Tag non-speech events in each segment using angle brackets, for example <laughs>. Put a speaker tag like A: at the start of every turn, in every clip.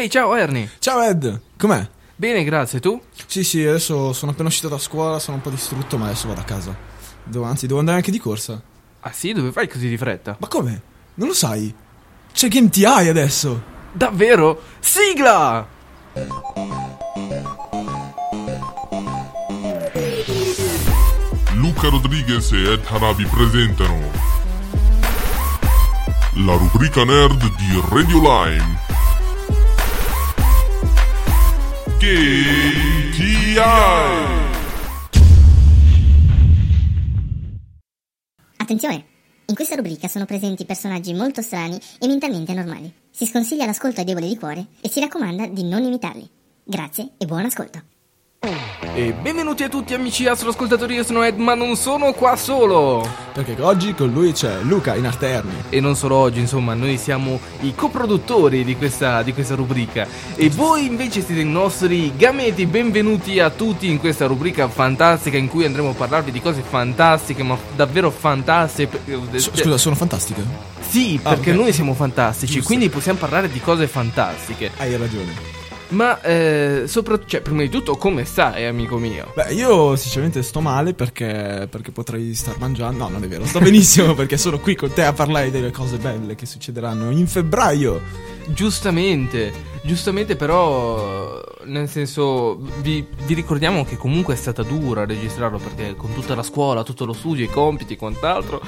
A: Ehi, ciao Ernie.
B: Ciao Ed, com'è?
A: Bene, grazie. Tu?
B: Sì, sì, adesso sono appena uscito da scuola, sono un po' distrutto, ma adesso vado a casa. Devo, anzi, devo andare anche di corsa.
A: Ah sì? Dove fai così di fretta?
B: Ma come? Non lo sai? C'è Game TI adesso!
A: Davvero? Sigla!
C: Luca Rodriguez e Ed Hanabi presentano la rubrica nerd di Radio Lime. KTI!
D: Attenzione! In questa rubrica sono presenti personaggi molto strani e mentalmente anormali. Si sconsiglia l'ascolto ai deboli di cuore e si raccomanda di non imitarli. Grazie e buon ascolto.
A: E benvenuti a tutti amici ascoltatori, io sono Ed, ma non sono qua solo!
B: Perché oggi con lui c'è Luca in Arterni.
A: E non solo oggi, insomma, noi siamo i coproduttori di questa, di questa rubrica. E voi invece siete i nostri gameti, benvenuti a tutti in questa rubrica fantastica in cui andremo a parlarvi di cose fantastiche, ma davvero fantastiche.
B: S- scusa, sono fantastiche?
A: Sì,
B: Ah,
A: perché
B: ok.
A: noi siamo fantastici,
B: Giusto.
A: quindi possiamo parlare di cose fantastiche.
B: Hai ragione.
A: Ma eh, soprattutto, cioè, prima di tutto, come stai, amico mio?
B: Beh, io sinceramente sto male perché, perché potrei star mangiando. No, non è vero, sto benissimo <laughs> perché sono qui con te a parlare delle cose belle che succederanno in febbraio.
A: Giustamente, giustamente, però, nel senso, vi, vi ricordiamo che comunque è stata dura registrarlo perché con tutta la scuola, tutto lo studio, i compiti e quant'altro,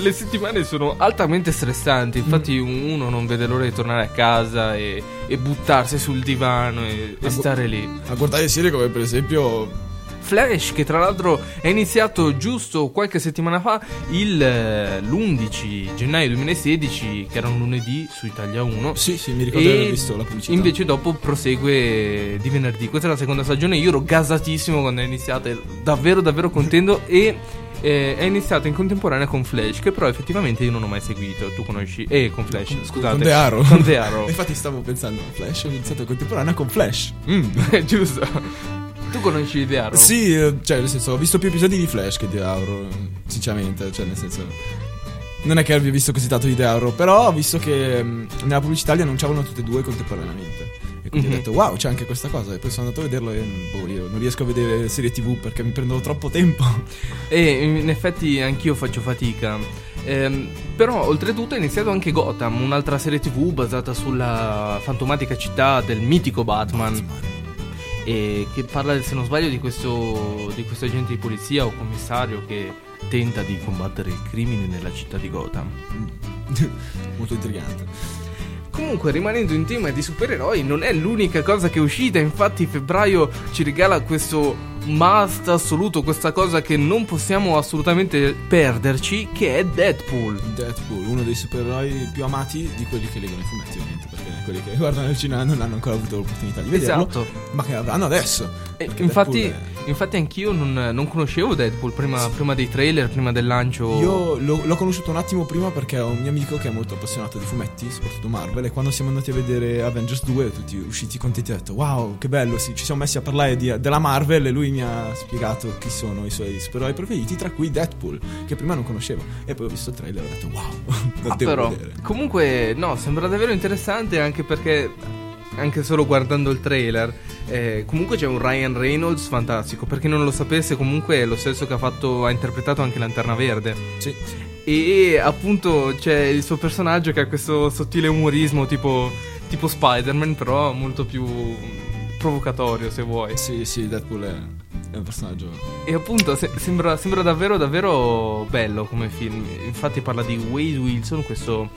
A: le settimane sono altamente stressanti. Infatti, uno non vede l'ora di tornare a casa e, e buttarsi sul divano e, e
B: gu-
A: stare lì.
B: A guardare serie come per esempio.
A: Flash, che tra l'altro è iniziato giusto qualche settimana fa, il, eh, l'11 gennaio 2016, che era un lunedì su Italia 1.
B: Sì, sì, mi ricordo di aver visto la pubblicità.
A: Invece dopo prosegue di venerdì. Questa è la seconda stagione. Io ero gasatissimo quando è iniziata, ero davvero davvero contento e eh, è iniziato in contemporanea con Flash, che però effettivamente io non ho mai seguito. Tu conosci? Eh, con Flash, scusate.
B: Con The Arrow.
A: Con The Arrow.
B: Infatti stavo pensando a Flash, ho iniziato contemporanea con Flash. Mm. <laughs>
A: Giusto. Tu conosci The Arrow?
B: Sì, eh, cioè nel senso, ho visto più episodi di Flash che di Auro, sinceramente, cioè nel senso... Non è che abbia visto così tanto di The Arrow, però ho visto che mm, nella pubblicità li annunciavano tutte e due contemporaneamente. E quindi
A: Mhm.
B: ho detto, wow, c'è anche questa cosa. E poi sono andato a vederlo e boh, io non riesco a vedere serie tv perché mi prendono troppo tempo. <laughs>
A: E in effetti anch'io faccio fatica. Ehm, però oltretutto è iniziato anche Gotham, un'altra serie tv basata sulla fantomatica città del mitico Batman. E che parla, se non sbaglio, di questo, di questo agente di polizia o commissario che tenta di combattere il crimine nella città di Gotham. <laughs>
B: Molto intrigante.
A: Comunque, rimanendo in tema di supereroi, non è l'unica cosa che è uscita. Infatti, febbraio ci regala questo must assoluto, questa cosa che non possiamo assolutamente perderci, che è Deadpool.
B: Deadpool, uno dei supereroi più amati di quelli che leggono i fumetti, ovviamente, quelli che <laughs> guardano il cinema non hanno ancora avuto l'opportunità di vederlo.
A: Esatto.
B: Ma che avranno adesso.
A: E
B: Perché
A: infatti,
B: è-
A: infatti, anch'io non, non conoscevo Deadpool prima, prima dei trailer, prima del lancio.
B: Io l'ho, l'ho conosciuto un attimo prima perché ho un mio amico che è molto appassionato di fumetti, soprattutto Marvel, e quando siamo andati a vedere Avengers 2, tutti usciti contenti, ho detto wow, che bello, sì, ci siamo messi a parlare di- della Marvel e lui mi ha spiegato chi sono i suoi supereroi preferiti, tra cui Deadpool, che prima non conoscevo. E poi ho visto il trailer e ho detto wow, <laughs> lo
A: Ah,
B: devo
A: però,
B: vedere.
A: comunque, no, sembra davvero interessante anche perché, anche solo guardando il trailer, eh, comunque c'è un Ryan Reynolds fantastico. Per chi non lo sapesse, comunque è lo stesso che ha, fatto, ha interpretato anche Lanterna Verde.
B: Sì,
A: E appunto c'è il suo personaggio che ha questo sottile umorismo tipo, tipo Spider-Man, però molto più provocatorio se vuoi.
B: sì, sì, Deadpool è, è un personaggio...
A: E appunto se- sembra, sembra davvero davvero bello come film. Infatti parla di Wade Wilson, questo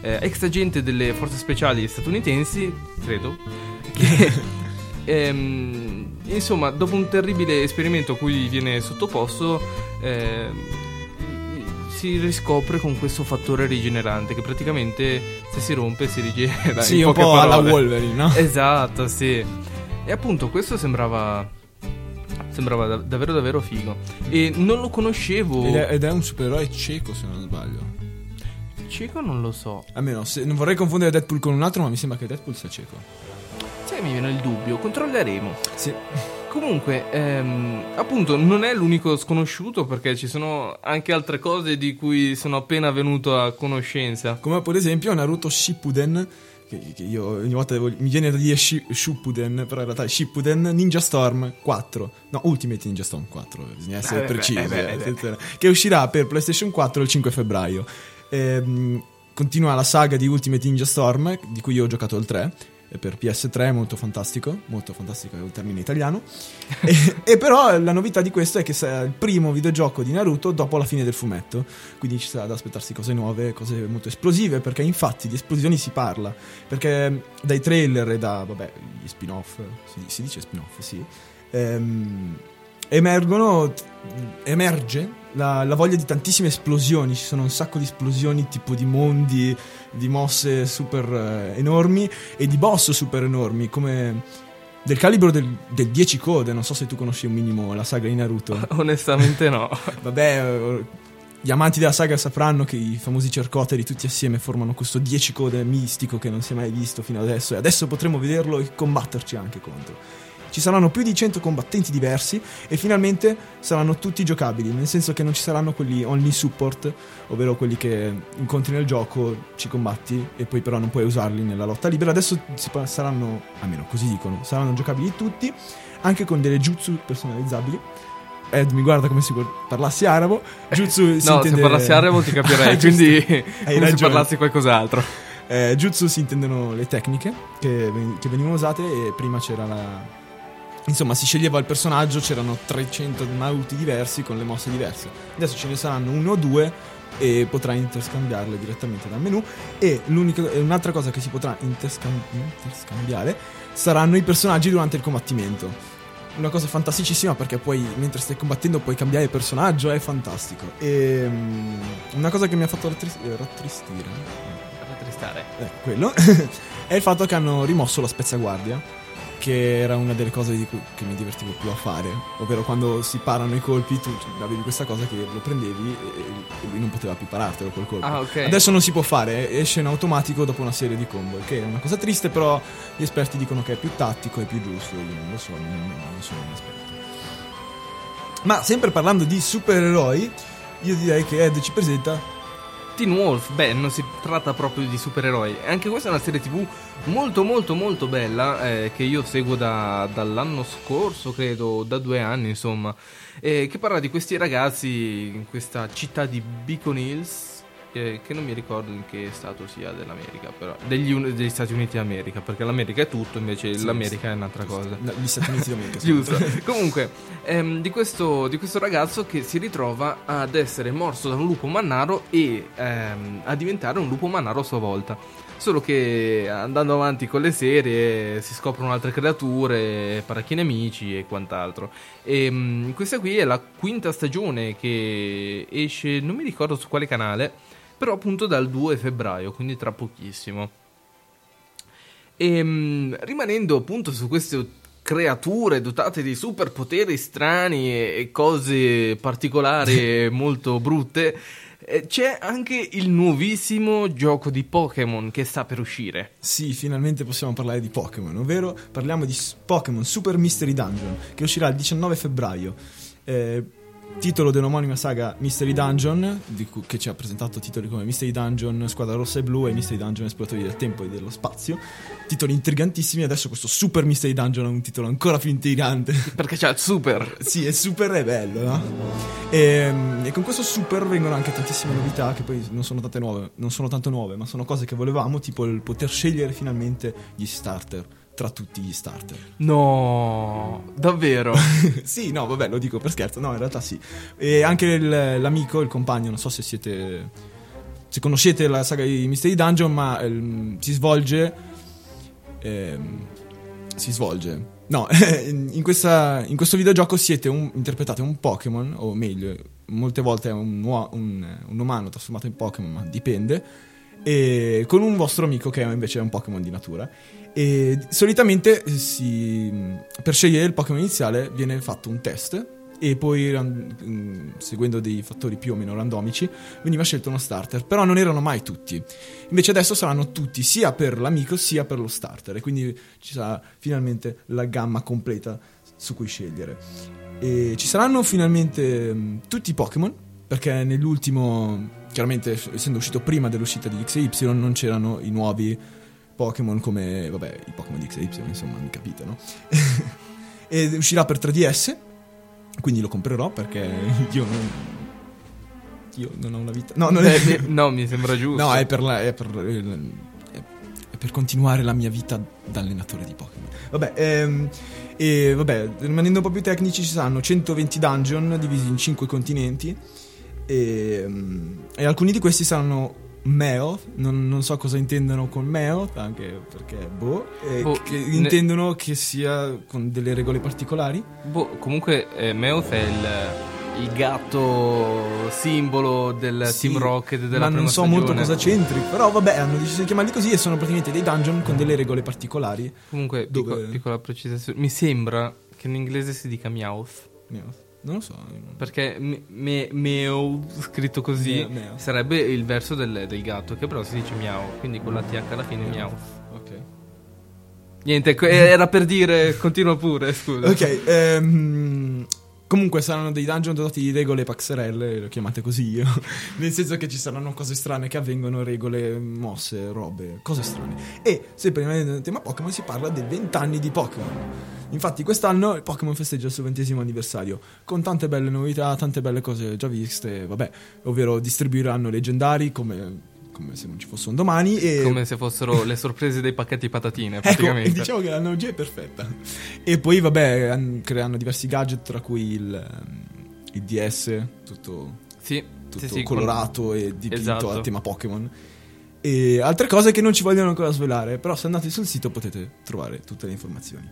A: eh, ex agente delle forze speciali statunitensi, credo, <laughs> che ehm, insomma dopo un terribile esperimento a cui viene sottoposto ehm, si riscopre con questo fattore rigenerante che praticamente se si rompe si rigenera. <laughs>
B: sì, un po' alla
A: parole.
B: Wolverine, no?
A: Esatto, sì. E appunto questo sembrava sembrava da- davvero davvero figo. E non lo conoscevo.
B: Ed è, ed è un supereroe cieco, se non sbaglio.
A: Cieco non lo so.
B: Almeno, se, non vorrei confondere Deadpool con un altro, ma mi sembra che Deadpool sia cieco.
A: Sai, mi viene il dubbio, controlleremo.
B: Sì.
A: Comunque, ehm, appunto, non è l'unico sconosciuto perché ci sono anche altre cose di cui sono appena venuto a conoscenza.
B: Come per esempio Naruto Shippuden che, che io ogni volta devo- mi viene da dire Shi- Shippuden, però in realtà è Shippuden Ninja Storm 4. No, Ultimate Ninja Storm 4, bisogna essere
A: Eh,
B: precisi.
A: eh, beh,
B: eh,
A: eh, beh.
B: Che uscirà per PlayStation 4 il 5 febbraio. Ehm, continua la saga di Ultimate Ninja Storm, di cui io ho giocato il 3. eh, Per PS3 molto fantastico, molto fantastico è un termine italiano. <laughs> e, e però la novità di questo è che sarà il primo videogioco di Naruto dopo la fine del fumetto. Quindi ci sarà da aspettarsi cose nuove, cose molto esplosive, perché infatti di esplosioni si parla. Perché dai trailer e da, vabbè, gli spin-off, si, si dice spin-off, sì, ehm, emergono, emerge la, la voglia di tantissime esplosioni. Ci sono un sacco di esplosioni tipo di mondi, di mosse super eh, enormi e di boss super enormi, come del calibro del, del 10 code. Non so se tu conosci un minimo la saga di Naruto. <laughs>
A: Onestamente no. <laughs>
B: Vabbè, eh, gli amanti della saga sapranno che i famosi cercoteri tutti assieme formano questo 10 code mistico che non si è mai visto fino adesso e adesso potremo vederlo e combatterci anche contro. Ci saranno più di 100 combattenti diversi e finalmente saranno tutti giocabili, nel senso che non ci saranno quelli only support, ovvero quelli che incontri nel gioco, ci combatti e poi però non puoi usarli nella lotta libera. Adesso saranno, almeno così dicono, saranno giocabili tutti, anche con delle jutsu personalizzabili. Ed mi guarda come se parlassi arabo. Jutsu si
A: no,
B: intende...
A: se parlassi arabo ti capirei, <laughs> quindi <laughs>
B: Hai
A: come se
B: ragione.
A: parlassi qualcos'altro.
B: Eh, jutsu si intendono le tecniche che, che venivano usate e prima c'era la... Insomma, si sceglieva il personaggio, c'erano 300 Naruti diversi con le mosse diverse. Adesso ce ne saranno uno o due e potrai interscambiarle direttamente dal menu. E l'unica- un'altra cosa che si potrà interscam- interscambiare saranno i personaggi durante il combattimento. Una cosa fantasticissima perché poi mentre stai combattendo puoi cambiare personaggio, è fantastico. E mm, una cosa che mi ha fatto rattris- rattristire
A: Rattristare.
B: eh, quello, <laughs> è il fatto che hanno rimosso la spezzaguardia, che era una delle cose di cui, che mi divertivo più a fare, ovvero quando si parano i colpi tu avevi questa cosa che lo prendevi e, e lui non poteva più parartelo col colpo.
A: Ah, ok.
B: Adesso non si può fare, esce in automatico dopo una serie di combo, che è una cosa triste, però gli esperti dicono che è più tattico, è più giusto, io non lo so, non, non sono un esperto. Ma sempre parlando di supereroi, io direi che Ed ci presenta
A: Teen Wolf, beh, non si tratta proprio di supereroi. Anche questa è una serie TV molto, molto, molto bella. eh, che io seguo da- dall'anno scorso, credo, da due anni, insomma. eh, che parla di questi ragazzi in questa città di Beacon Hills. Eh, che non mi ricordo in che stato sia dell'America, però. Degli, degli Stati Uniti d'America. Perché l'America è tutto, invece
B: Sì,
A: l'America è un'altra
B: Giusto.
A: cosa.
B: No, Gli Stati Uniti d'America. <laughs>
A: Giusto. Comunque, ehm, di, questo, di questo ragazzo che si ritrova ad essere morso da un lupo mannaro e ehm, a diventare un lupo mannaro a sua volta. Solo che andando avanti con le serie si scoprono altre creature, parecchi nemici e quant'altro. E mm, questa qui è la quinta stagione che esce, non mi ricordo su quale canale, però appunto dal 2 febbraio, quindi tra pochissimo. E mm, rimanendo appunto su queste creature dotate di superpoteri strani e, cose particolari e <laughs> molto brutte, c'è anche il nuovissimo gioco di Pokémon che sta per uscire.
B: Sì, finalmente possiamo parlare di Pokémon, ovvero parliamo di Pokémon Super Mystery Dungeon, che uscirà il 19 febbraio. Eh, titolo dell'omonima saga Mystery Dungeon, di cui- che ci ha presentato titoli come Mystery Dungeon Squadra Rossa e Blu e Mystery Dungeon Esploratori del Tempo e dello Spazio. Titoli intrigantissimi, adesso questo Super Mystery Dungeon è un titolo ancora più intrigante. <laughs>
A: Perché c'è il super.
B: Sì, è super è bello, no? E, e con questo super vengono anche tantissime novità che poi non sono tante nuove, non sono tanto nuove, ma sono cose che volevamo, tipo il poter scegliere finalmente gli starter tra tutti gli starter.
A: No, davvero. <laughs>
B: sì, no, vabbè, lo dico per scherzo, no, in realtà sì. E anche il- l'amico, il compagno, non so se siete se conoscete la saga di Mystery Dungeon, ma ehm, si svolge ehm, si svolge No, <laughs> in, questa- in questo videogioco siete un, interpretate un Pokémon, o meglio, molte volte è un, un- un umano trasformato in Pokémon, ma dipende, e con un vostro amico che è invece è un Pokémon di natura. E solitamente eh, si- per scegliere il Pokémon iniziale viene fatto un test e poi mm, seguendo dei fattori più o meno randomici veniva scelto uno starter, però non erano mai tutti. Invece adesso saranno tutti sia per l'amico sia per lo starter e quindi ci sarà finalmente la gamma completa su cui scegliere. E ci saranno finalmente mm, tutti i Pokémon perché nell'ultimo chiaramente essendo uscito prima dell'uscita di XY non c'erano i nuovi Pokémon come, vabbè, i Pokémon di X e Y, insomma, mi capite, no? <laughs> Ed uscirà per 3DS, quindi lo comprerò perché <laughs> io non... Io non ho una vita... No, non
A: Eh,
B: è...
A: mi- no, mi sembra giusto.
B: No, è per, la- è per- è- è per continuare la mia vita da allenatore di Pokémon. Vabbè, ehm, e vabbè, rimanendo un po' più tecnici, ci saranno 120 dungeon divisi in 5 continenti. E, ehm, e alcuni di questi saranno Meo. Non, non so cosa intendono con Meo, anche perché boh. e
A: Boh,
B: che
A: ne-
B: intendono che sia con delle regole particolari.
A: Boh, comunque eh, Meowth è il, il gatto simbolo del
B: Sì,
A: Team Rocket della
B: ma
A: prima
B: non so
A: stagione.
B: molto cosa c'entri. Però vabbè, hanno deciso di chiamarli così e sono praticamente dei dungeon con delle regole particolari.
A: Comunque,
B: Dove-
A: picco- piccola precisazione. Mi sembra che in inglese si dica Meowth.
B: Meo. Non lo so.
A: Perché me, me- Meow, scritto così,
B: Me- Meow.
A: sarebbe il verso del, del gatto, che però si dice Miau. Quindi con la TH alla fine Meow.
B: Ok.
A: Niente, que- era per dire, continua pure, scusa.
B: Ok, ehm, comunque saranno dei dungeon dotati di regole paxerelle, lo chiamate così io. <laughs> Nel senso che ci saranno cose strane che avvengono, regole, mosse, robe, cose strane. E sempre nel tema Pokémon si parla dei 20 anni di Pokémon. Infatti quest'anno il Pokémon festeggia il suo ventesimo anniversario, con tante belle novità, tante belle cose già viste, vabbè, ovvero distribuiranno leggendari come, come se non ci fosse un domani e...
A: Come se fossero le sorprese dei pacchetti patatine,
B: Ecco,
A: praticamente.
B: diciamo che l'analogia è perfetta. E poi, vabbè, creano diversi gadget, tra cui il, il DS, tutto,
A: Sì,
B: tutto
A: sì, sì,
B: colorato e dipinto
A: Esatto.
B: a tema Pokémon. E altre cose che non ci vogliono ancora svelare, però se andate sul sito potete trovare tutte le informazioni.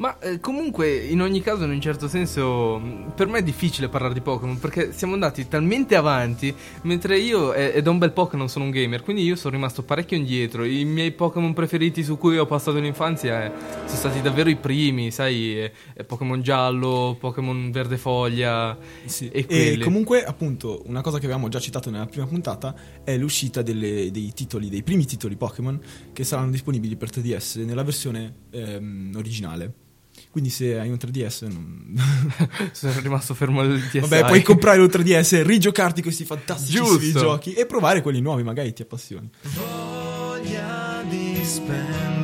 A: Ma eh, comunque, in ogni caso, in un certo senso, mh, per me è difficile parlare di Pokémon perché siamo andati talmente avanti. Mentre io, è, è da un bel po' che non sono un gamer, quindi io sono rimasto parecchio indietro. I miei Pokémon preferiti su cui ho passato l'infanzia eh, sono stati davvero i primi, sai, eh, eh, Pokémon giallo, Pokémon verde foglia. E
B: E
A: quelli.
B: comunque, appunto, una cosa che avevamo già citato nella prima puntata è l'uscita delle- dei titoli, dei primi titoli Pokémon che saranno disponibili per 3DS nella versione ehm, originale. Quindi se hai un 3DS non... <laughs>
A: sono rimasto fermo al DSi.
B: Vabbè, puoi comprare un 3DS, rigiocarti questi fantastici giochi e provare quelli nuovi, magari ti appassioni.
E: voglia di spendere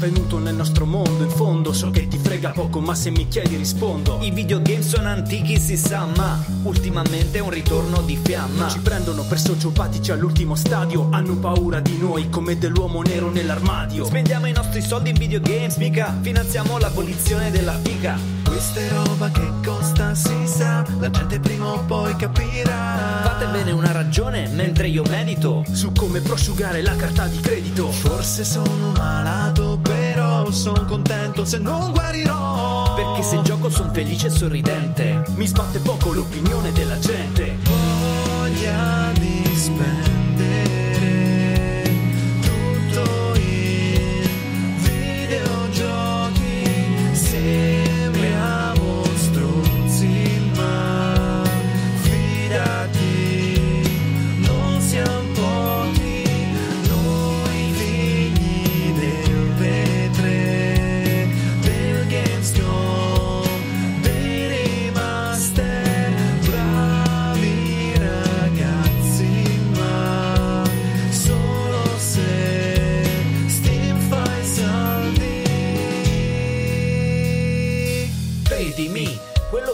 F: Salve, benvenuto nel nostro mondo. In fondo so che ti frega poco, ma se mi chiedi rispondo.
G: I videogame sono antichi si sa ma ultimamente è un ritorno di fiamma
F: Ci prendono per sociopatici all'ultimo stadio. Hanno paura di noi come dell'uomo nero nell'armadio.
G: Spendiamo i nostri soldi in videogames mica Finanziamo l'abolizione della fica
E: questa è roba che costa si sa la gente prima o poi capirà
G: Fatevene una ragione mentre io medito
F: Su come prosciugare la carta di credito.
E: Forse sono malato, però sono contento se non guarirò.
G: Perché se gioco son felice e sorridente
F: Mi sbatte poco l'opinione della gente.
E: voglia di spendere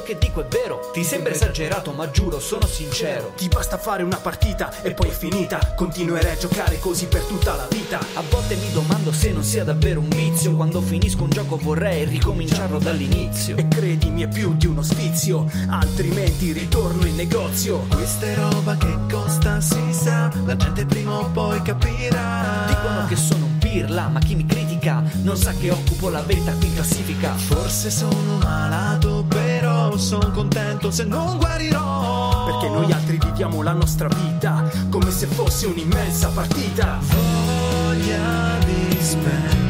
G: che dico è vero Ti sembra esagerato ma giuro sono sincero
F: Ti basta fare una partita e poi è finita. Continuerai a giocare così per tutta la vita.
G: A volte mi domando se non sia davvero un vizio Quando finisco un gioco vorrei ricominciarlo dall'inizio
F: E credimi è più di uno sfizio, altrimenti ritorno in negozio.
E: Questa è roba che costa, si sa, la gente prima o poi capirà.
G: Dicono che sono un pirla, ma chi mi critica non sa che occupo la vetta qui in classifica.
E: Forse sono malato, però sono contento se non guarirò.
F: Perché noi altri viviamo la nostra vita come se fosse un'immensa partita.
E: voglia di spendere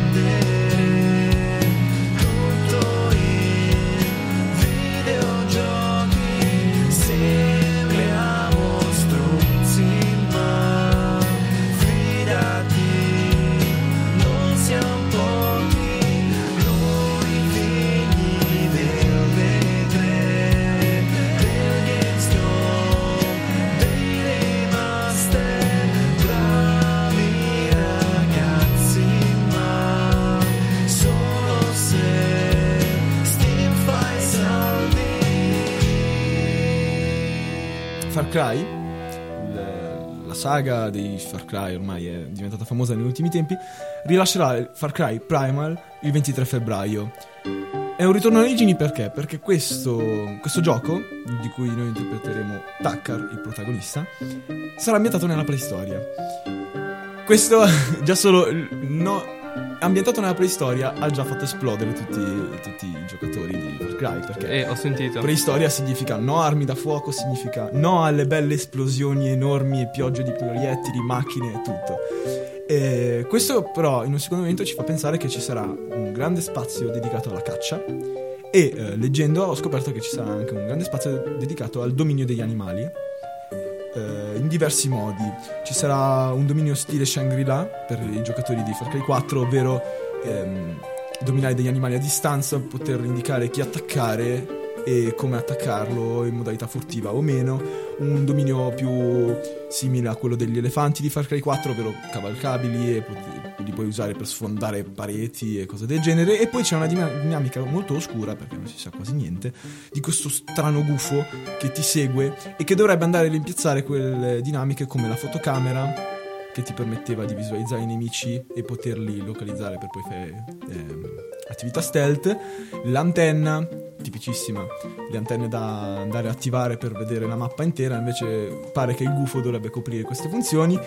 B: saga dei Far Cry ormai è diventata famosa negli ultimi tempi. Rilascerà il Far Cry Primal il 23 febbraio. È un ritorno alle origini perché? Perché questo, questo gioco, di cui noi interpreteremo Takkar, il protagonista, sarà ambientato nella preistoria. Questo <laughs> già solo no, ambientato nella preistoria ha già fatto esplodere tutti, tutti i giocatori di Far Cry perché
A: Eh, ho sentito.
B: Preistoria significa no armi da fuoco, significa no alle belle esplosioni enormi e piogge di proiettili, macchine e tutto. E questo però in un secondo momento ci fa pensare che ci sarà un grande spazio dedicato alla caccia e eh, leggendo ho scoperto che ci sarà anche un grande spazio dedicato al dominio degli animali eh, in diversi modi. Ci sarà un dominio stile Shangri-La per i giocatori di Far Cry 4, ovvero ehm, dominare degli animali a distanza, poter indicare chi attaccare e come attaccarlo in modalità furtiva o meno. Un dominio più simile a quello degli elefanti di Far Cry 4, ovvero cavalcabili e li puoi usare per sfondare pareti e cose del genere. E poi c'è una dina- dinamica molto oscura, perché non si sa quasi niente, di questo strano gufo che ti segue e che dovrebbe andare a rimpiazzare quelle dinamiche come la fotocamera che ti permetteva di visualizzare i nemici e poterli localizzare per poi fare ehm, attività stealth, l'antenna, tipicissima, le antenne da andare a attivare per vedere la mappa intera, invece pare che il gufo dovrebbe coprire queste funzioni.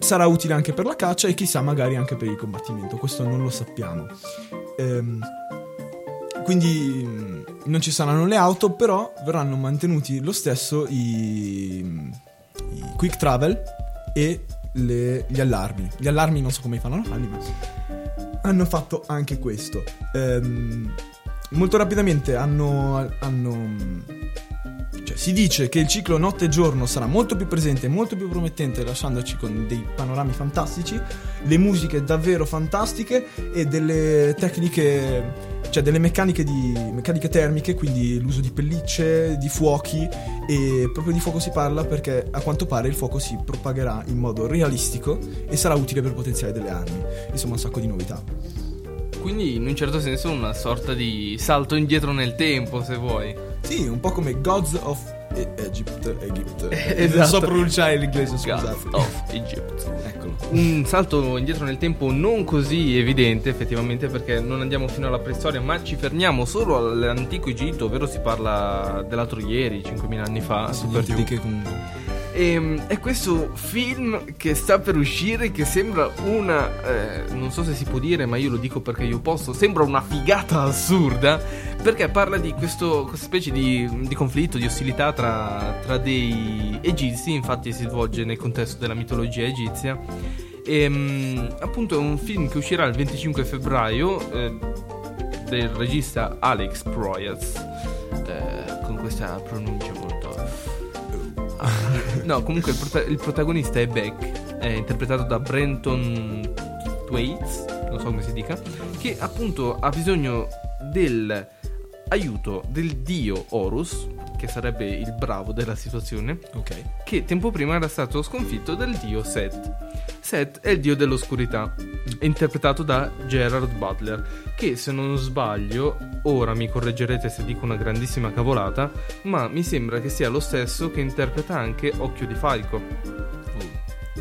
B: Sarà utile anche per la caccia e chissà magari anche per il combattimento, questo non lo sappiamo. Ehm, quindi mh, non ci saranno le auto, però verranno mantenuti lo stesso i, i quick travel e le- gli allarmi. Gli allarmi non so come fanno a farli, ma hanno fatto anche questo. Ehm, molto rapidamente hanno, hanno- cioè, si dice che il ciclo notte e giorno sarà molto più presente, molto più promettente, lasciandoci con dei panorami fantastici, le musiche davvero fantastiche e delle tecniche, cioè delle meccaniche, di, meccaniche termiche, quindi l'uso di pellicce, di fuochi e proprio di fuoco si parla perché a quanto pare il fuoco si propagherà in modo realistico e sarà utile per potenziare delle armi. Insomma, un sacco di novità.
A: Quindi in un certo senso una sorta di salto indietro nel tempo, se vuoi.
B: Sì, un po' come Gods of E- Egypt, Egypt.
A: Esatto. <laughs>
B: Non so pronunciare l'inglese, scusate.
A: Gods of Egypt.
B: Eccolo.
A: Un salto indietro nel tempo non così evidente effettivamente perché non andiamo fino alla preistoria ma ci fermiamo solo all'antico Egitto, ovvero si parla dell'altro ieri, 5.000 anni fa, su per giù.
B: che comunque.
A: E, è questo film che sta per uscire che sembra una... eh, non so se si può dire ma io lo dico perché io posso, sembra una figata assurda perché parla di questo, questa specie di, di conflitto, di ostilità tra, tra dei egizi, infatti si svolge nel contesto della mitologia egizia. E, mm, appunto è un film che uscirà il 25 febbraio eh, del regista Alex Proyas eh, con questa pronuncia molto <laughs> no, comunque il, prota- il protagonista è Beck, è interpretato da Brenton Thwaites, non so come si dica, che appunto ha bisogno del aiuto del dio Horus, che sarebbe il bravo della situazione,
B: Ok.
A: che tempo prima era stato sconfitto dal dio Set. Set è il dio dell'oscurità, interpretato da Gerard Butler, che se non sbaglio, ora mi correggerete se dico una grandissima cavolata, ma mi sembra che sia lo stesso che interpreta anche Occhio di Falco.
B: Oh.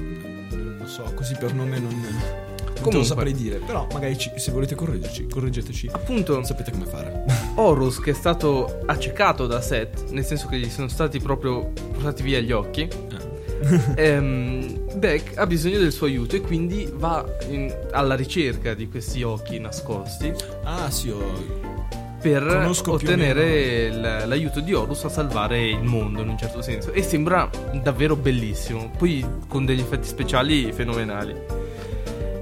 B: Non lo so, così per nome non. non
A: Comunque.
B: saprei dire. Però magari ci- se volete correggerci, correggeteci.
A: Appunto,
B: Sapete come fare. <laughs> <laughs>
A: Horus che è stato accecato da Set, nel senso che gli sono stati proprio portati via gli occhi. <laughs> ehm, Beck ha bisogno del suo aiuto e quindi va in- alla ricerca di questi occhi nascosti
B: ah, sì, ho.
A: per
B: Conosco
A: ottenere l- l'aiuto di Horus a salvare il mondo in un certo senso. E sembra davvero bellissimo. Poi con degli effetti speciali fenomenali.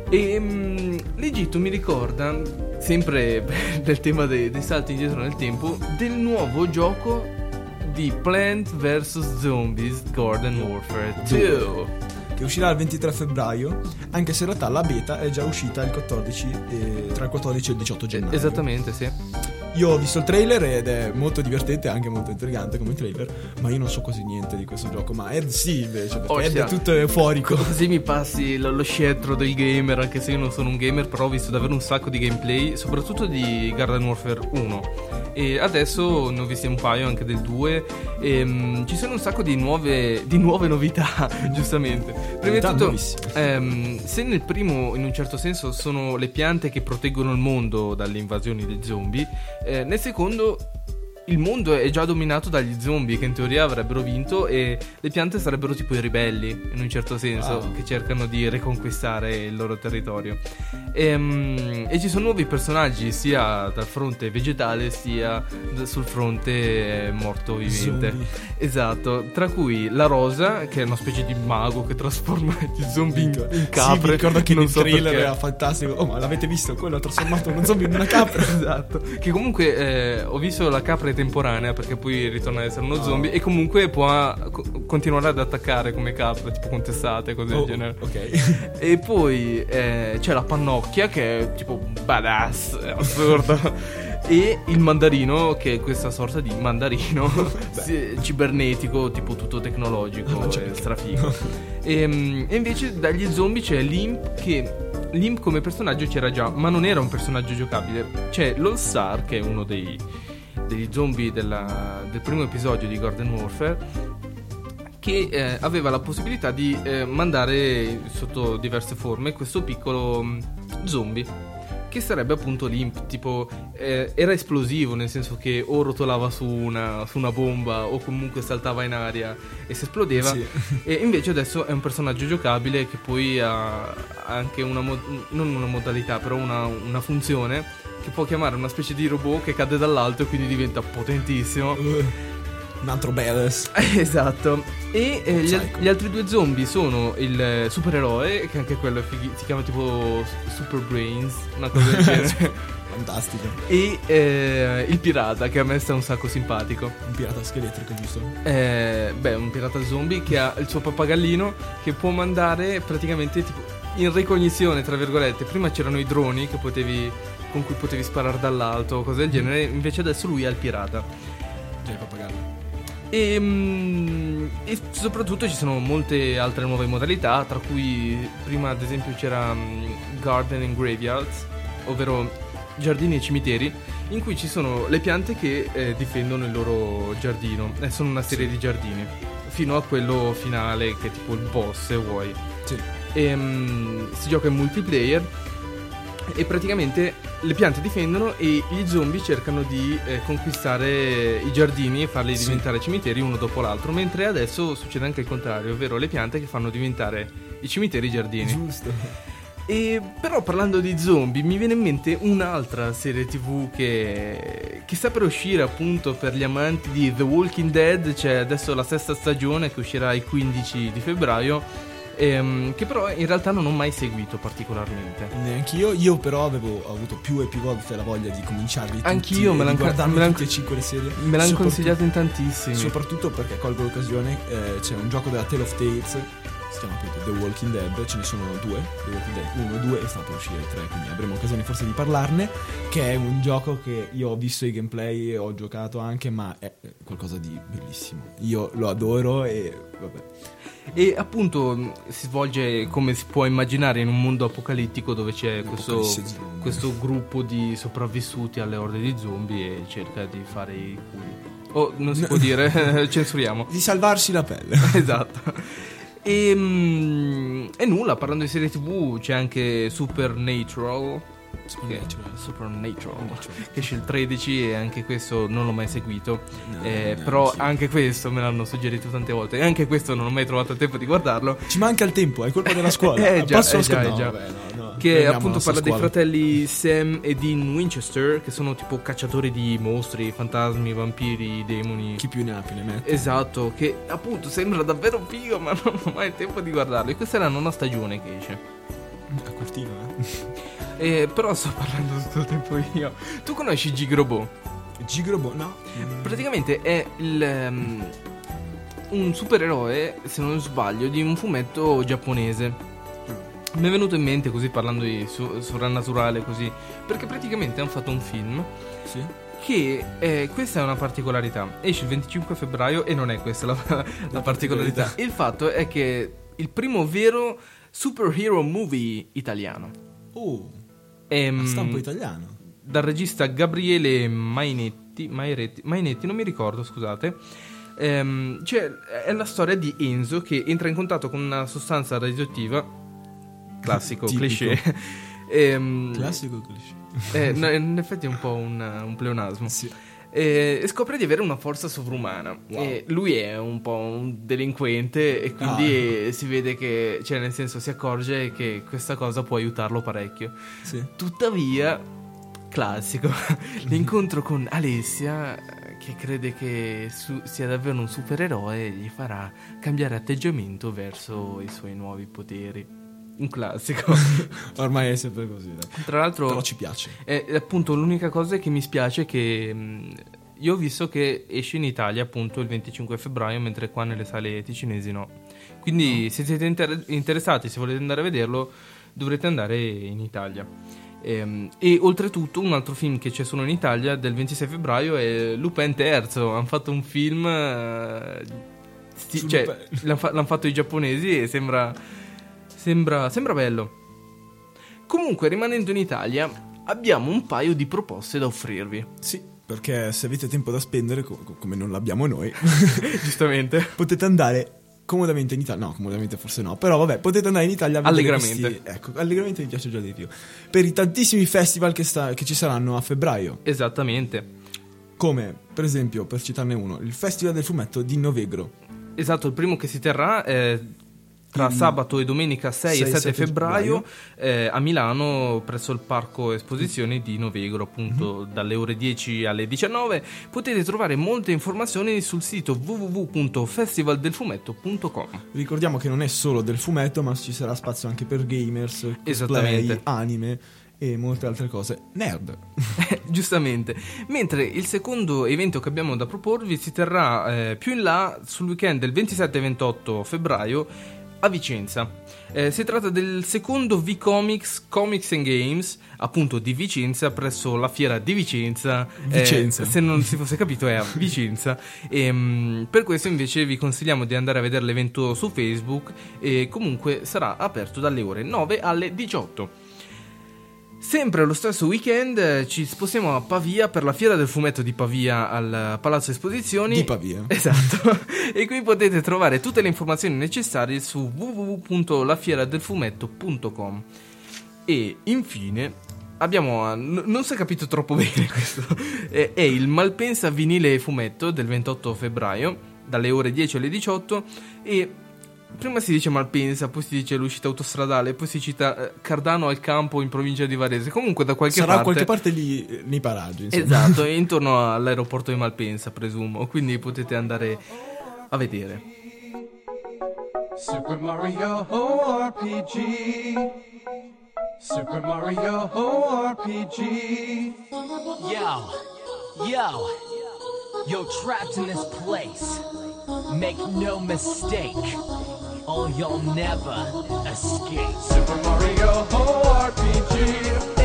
A: E mm, l'Egitto mi ricorda, sempre <laughs> del tema dei, dei salti indietro nel tempo, del nuovo gioco di Plant vs. Zombies Garden Warfare 2.
B: Che uscirà il 23 febbraio. Anche se in realtà la beta è già uscita il 14, eh, tra il 14 e il 18 gennaio.
A: Esattamente, sì.
B: Io ho visto il trailer ed è molto divertente, anche molto intrigante come trailer, ma io non so quasi niente di questo gioco, ma Ed sì invece, perché
A: Oh,
B: Ed è tutto euforico.
A: Così mi passi lo, lo scettro del gamer, anche se io non sono un gamer, però ho visto davvero un sacco di gameplay, soprattutto di Garden Warfare 1. E adesso ne ho visti un paio anche del 2. E, mm, ci sono un sacco di nuove, di nuove novità, <laughs> giustamente. Prima di tutto, ehm, se nel primo, in un certo senso, sono le piante che proteggono il mondo dalle invasioni dei zombie, eh, nel secondo. Il mondo è già dominato dagli zombie che in teoria avrebbero vinto e le piante sarebbero tipo i ribelli in un certo senso
B: Wow.
A: che cercano di riconquistare il loro territorio. Ehm, E, ci sono nuovi personaggi sia dal fronte vegetale sia sul fronte eh, morto vivente.
B: Zombie.
A: Esatto, tra cui la rosa che è una specie di mago che trasforma <laughs> gli zombie in, in
B: Sì,
A: capre.
B: mi ricordo che
A: non so
B: trailer
A: perché.
B: era fantastico. Oh, ma l'avete visto? Quello ha trasformato uno zombie in una capra. <laughs>
A: Esatto, che comunque eh, ho visto la capra è temporanea perché poi ritorna ad essere uno
B: Oh.
A: zombie e comunque può co- continuare ad attaccare come capra, tipo con testate, cose del
B: Oh,
A: genere.
B: ok. <laughs>
A: E poi eh, c'è la pannocchia che è tipo badass, è assurdo. <laughs> e il mandarino che è questa sorta di mandarino <laughs> cibernetico, tipo tutto tecnologico,
B: Non c'è
A: è
B: perché.
A: strafigo. e, mm, e invece dagli zombie c'è Limp che... Limp come personaggio c'era già, ma non era un personaggio giocabile. C'è l'All-Star che è uno dei, degli zombie della- del primo episodio di Garden Warfare che eh, aveva la possibilità di eh, mandare sotto diverse forme questo piccolo mm, zombie che sarebbe appunto l'imp tipo eh, era esplosivo nel senso che o rotolava su una, su una bomba o comunque saltava in aria e si esplodeva
B: Sì.
A: e invece adesso è un personaggio giocabile che poi ha anche una mo- non una modalità però una, una funzione che può chiamare una specie di robot che cade dall'alto e quindi diventa potentissimo
B: Uh, <laughs> un altro badass. <laughs>
A: Esatto. E eh, gli, al- gli altri due zombie sono il eh, supereroe, che anche quello fighi- si chiama tipo Super Brains, una cosa del <laughs> genere.
B: Fantastico.
A: e eh, il pirata, che a me sta un sacco simpatico.
B: Un pirata scheletrico, giusto?
A: Eh, beh, un pirata zombie che ha il suo pappagallino che può mandare praticamente tipo in ricognizione, tra virgolette. Prima c'erano i droni che potevi, con cui potevi sparare dall'alto o cose del genere, invece adesso lui ha il pirata.
B: Già il pappagallo.
A: E, mm, e soprattutto ci sono molte altre nuove modalità, tra cui prima ad esempio c'era mm, Garden and Graveyards, ovvero giardini e cimiteri, in cui ci sono le piante che eh, difendono il loro giardino. E sono una serie di giardini, fino a quello finale che è tipo il boss se vuoi.
B: Sì.
A: E, mm, si gioca in multiplayer e praticamente le piante difendono e gli zombie cercano di eh, conquistare i giardini e farli
B: Sì.
A: diventare cimiteri uno dopo l'altro, mentre adesso succede anche il contrario, ovvero le piante che fanno diventare i cimiteri i giardini.
B: Giusto.
A: E però parlando di zombie mi viene in mente un'altra serie tv che, che sta per uscire appunto per gli amanti di The Walking Dead, c'è adesso la sesta stagione che uscirà il 15 di febbraio, ehm, che però in realtà non ho mai seguito particolarmente.
B: Neanch'io, io però avevo avuto più e più volte la voglia di cominciarli
A: Anch'io, me l'han
B: di
A: ca-
B: guardarmi
A: me
B: tutte e cinque le serie.
A: Me l'hanno consigliato in tantissimi.
B: Soprattutto perché colgo l'occasione, eh, c'è un gioco della Tale of Tales, si chiama appunto The Walking Dead, ce ne sono due, The Walking Dead 1 e 2 e sta per uscire il 3, quindi avremo occasione forse di parlarne, che è un gioco che io ho visto i gameplay e ho giocato anche, ma è qualcosa di bellissimo. Io lo adoro e vabbè.
A: E appunto mh, si svolge come si può immaginare in un mondo apocalittico dove c'è questo, questo gruppo di sopravvissuti alle orde di zombie e cerca di fare i culi. Oh, non si può dire, <laughs> censuriamo.
B: Di salvarsi la pelle. <laughs>
A: esatto. E, mm, e nulla, parlando di serie tv c'è anche Supernatural.
B: Supernatural.
A: Che, Supernatural, che esce il 13 e anche questo non l'ho mai seguito.
B: No,
A: Eh,
B: no,
A: però
B: sì.
A: anche questo me l'hanno suggerito tante volte e anche questo non ho mai trovato il tempo di guardarlo.
B: Ci manca il tempo, è colpa della scuola. <laughs>
A: Eh, già,
B: Passo
A: eh,
B: scuola.
A: già,
B: No,
A: eh, già.
B: vabbè, no, no.
A: Che
B: Prendiamo
A: appunto parla dei
B: scuola.
A: fratelli Sam e Dean Winchester, che sono tipo cacciatori di mostri, fantasmi, vampiri, demoni.
B: Chi più ne ha più ne mette.
A: Esatto, che appunto sembra davvero figo, ma <laughs> non ho mai il tempo di guardarlo. E questa è la nona stagione che esce.
B: A cortino, eh.
A: E però sto <laughs> parlando tutto il tempo io. Tu conosci Gigrobo?
B: Gigrobo, no?
A: Praticamente è il, ehm, un supereroe, se non sbaglio, di un fumetto giapponese. Mi è venuto in mente così parlando di su- sovrannaturale così, perché praticamente hanno fatto un film
B: Sì.
A: che eh, questa è una particolarità. Esce il 25 febbraio e non è questa la, <laughs> la particolarità. Il fatto è che il primo vero superhero movie italiano.
B: Oh,
A: Ehm,
B: stampo italiano.
A: dal regista Gabriele Mainetti, Maeretti- Mainetti, non mi ricordo, scusate. Ehm, cioè, è la storia di Enzo che entra in contatto con una sostanza radioattiva, classico, cliché. <laughs> Ehm,
B: Classico cliché.
A: eh, no, in effetti è un po' un, un pleonasmo.
B: Sì.
A: E scopre di avere una forza sovrumana.
B: Wow.
A: E lui è un po' un delinquente e quindi si vede che, cioè nel senso si accorge che questa cosa può aiutarlo parecchio.
B: Sì.
A: Tuttavia, classico, <laughs> l'incontro con Alessia che crede che su- sia davvero un supereroe gli farà cambiare atteggiamento verso i suoi nuovi poteri. Un classico. <laughs>
B: Ormai è sempre così. dai.
A: Tra l'altro...
B: Però ci piace.
A: E appunto l'unica cosa che mi spiace è che mh, io ho visto che esce in Italia appunto il 25 febbraio, mentre qua nelle sale ticinesi no. Quindi se siete inter- interessati, se volete andare a vederlo, dovrete andare in Italia. Ehm, E, oltretutto un altro film che c'è solo in Italia del 26 febbraio è Lupin Terzo. Hanno fatto un film... eh, sti- cioè, l'hanno, fa- l'hanno fatto i giapponesi e sembra... Sembra, sembra bello. Comunque, rimanendo in Italia, abbiamo un paio di proposte da offrirvi.
B: Sì, perché se avete tempo da spendere, co- co- come non l'abbiamo noi, <laughs>
A: Giustamente.
B: potete andare comodamente in Italia. No, comodamente forse no, però vabbè, potete andare in Italia
A: Allegramente.
B: questi- ecco, allegramente mi piace già di più. Per i tantissimi festival che, sta- che ci saranno a febbraio,
A: Esattamente.
B: come per esempio, per citarne uno, il Festival del Fumetto di Novegro.
A: Esatto, il primo che si terrà è tra
B: Il
A: sabato e domenica 6 e
B: 6
A: 7 febbraio eh, a Milano presso il Parco Esposizioni di Novegro, appunto
B: Mhm.
A: dalle ore 10 alle 19. Potete trovare molte informazioni sul sito www.festivaldelfumetto.com.
B: Ricordiamo che non è solo del fumetto, ma ci sarà spazio anche per gamers, cosplay, anime e molte altre cose. Nerd. <laughs>
A: Giustamente. Mentre il secondo evento che abbiamo da proporvi si terrà eh, più in là sul weekend del 27 e 28 febbraio a Vicenza. Eh, si tratta del secondo V-Comics Comics and Games, appunto di Vicenza, presso la fiera di Vicenza. Eh,
B: Vicenza.
A: se non si fosse capito è a <laughs> Vicenza. Ehm, per questo invece vi consigliamo di andare a vedere l'evento su Facebook e comunque sarà aperto dalle ore 9 alle 18. Sempre lo stesso weekend eh, ci spostiamo a Pavia per la fiera del fumetto di Pavia al Palazzo Esposizioni.
B: Di Pavia. <laughs>
A: Esatto. <laughs> e qui potete trovare tutte le informazioni necessarie su www.lafieradelfumetto.com. E infine abbiamo n- non si è capito troppo bene <laughs> questo. è, è il Malpensa vinile e fumetto del 28 febbraio dalle ore 10 alle 18 e prima si dice Malpensa, poi si dice l'uscita autostradale, poi si cita eh, Cardano al campo in provincia di Varese. Comunque da qualche
B: Sarà
A: parte
B: qualche parte lì eh, nei paraggi. Insomma.
A: Esatto, e <laughs> intorno all'aeroporto di Malpensa, presumo. Quindi potete andare a vedere.
H: Super Mario RPG. Super Mario RPG.
I: Yo, yo, you're trapped in this place. Make no mistake, or you'll never escape.
H: Super Mario RPG.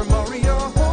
H: Super Mario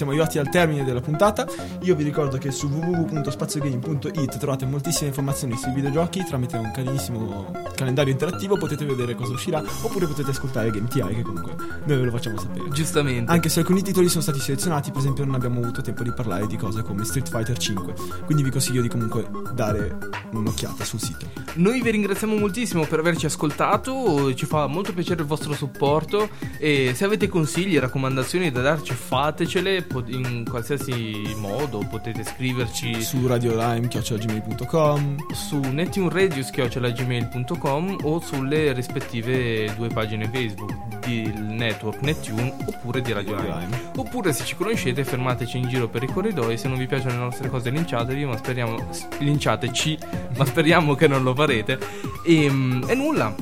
B: siamo arrivati al termine della puntata. Io vi ricordo che su www.spaziogame.it trovate moltissime informazioni sui videogiochi tramite un carinissimo calendario interattivo. Potete vedere cosa uscirà oppure potete ascoltare Game TI che comunque noi ve lo facciamo sapere.
A: Giustamente.
B: Anche se alcuni titoli sono stati selezionati, per esempio non abbiamo avuto tempo di parlare di cose come Street Fighter 5. Quindi vi consiglio di comunque dare un'occhiata sul sito.
A: Noi vi ringraziamo moltissimo per averci ascoltato, ci fa molto piacere il vostro supporto e se avete consigli e raccomandazioni da darci fatecele in qualsiasi modo, potete scriverci
B: Su radiolime.gmail.com
A: su netuneradio.gmail.com o sulle rispettive due pagine Facebook del network Netune oppure di
B: Radio
A: Lime.
B: Lime.
A: Oppure se ci conoscete fermateci in giro per i corridoi, se non vi piacciono le nostre cose linciatevi, ma speriamo linciateci, <laughs> ma speriamo che non lo farete. E, e nulla.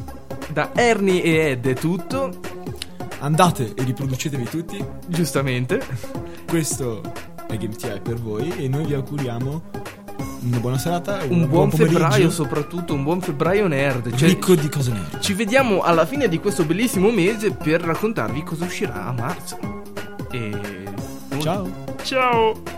A: Da Ernie e Ed è tutto,
B: Andate e riproducetevi tutti.
A: giustamente.
B: Questo è Game TI per voi e noi vi auguriamo una buona serata e
A: Un buon,
B: pomeriggio
A: febbraio, sopratturo un buon febbraio nerd. Cioè,
B: ricco di cose nere.
A: Ci vediamo alla fine di questo bellissimo mese per raccontarvi cosa uscirà a marzo. E.
B: Ciao.
A: Ciao!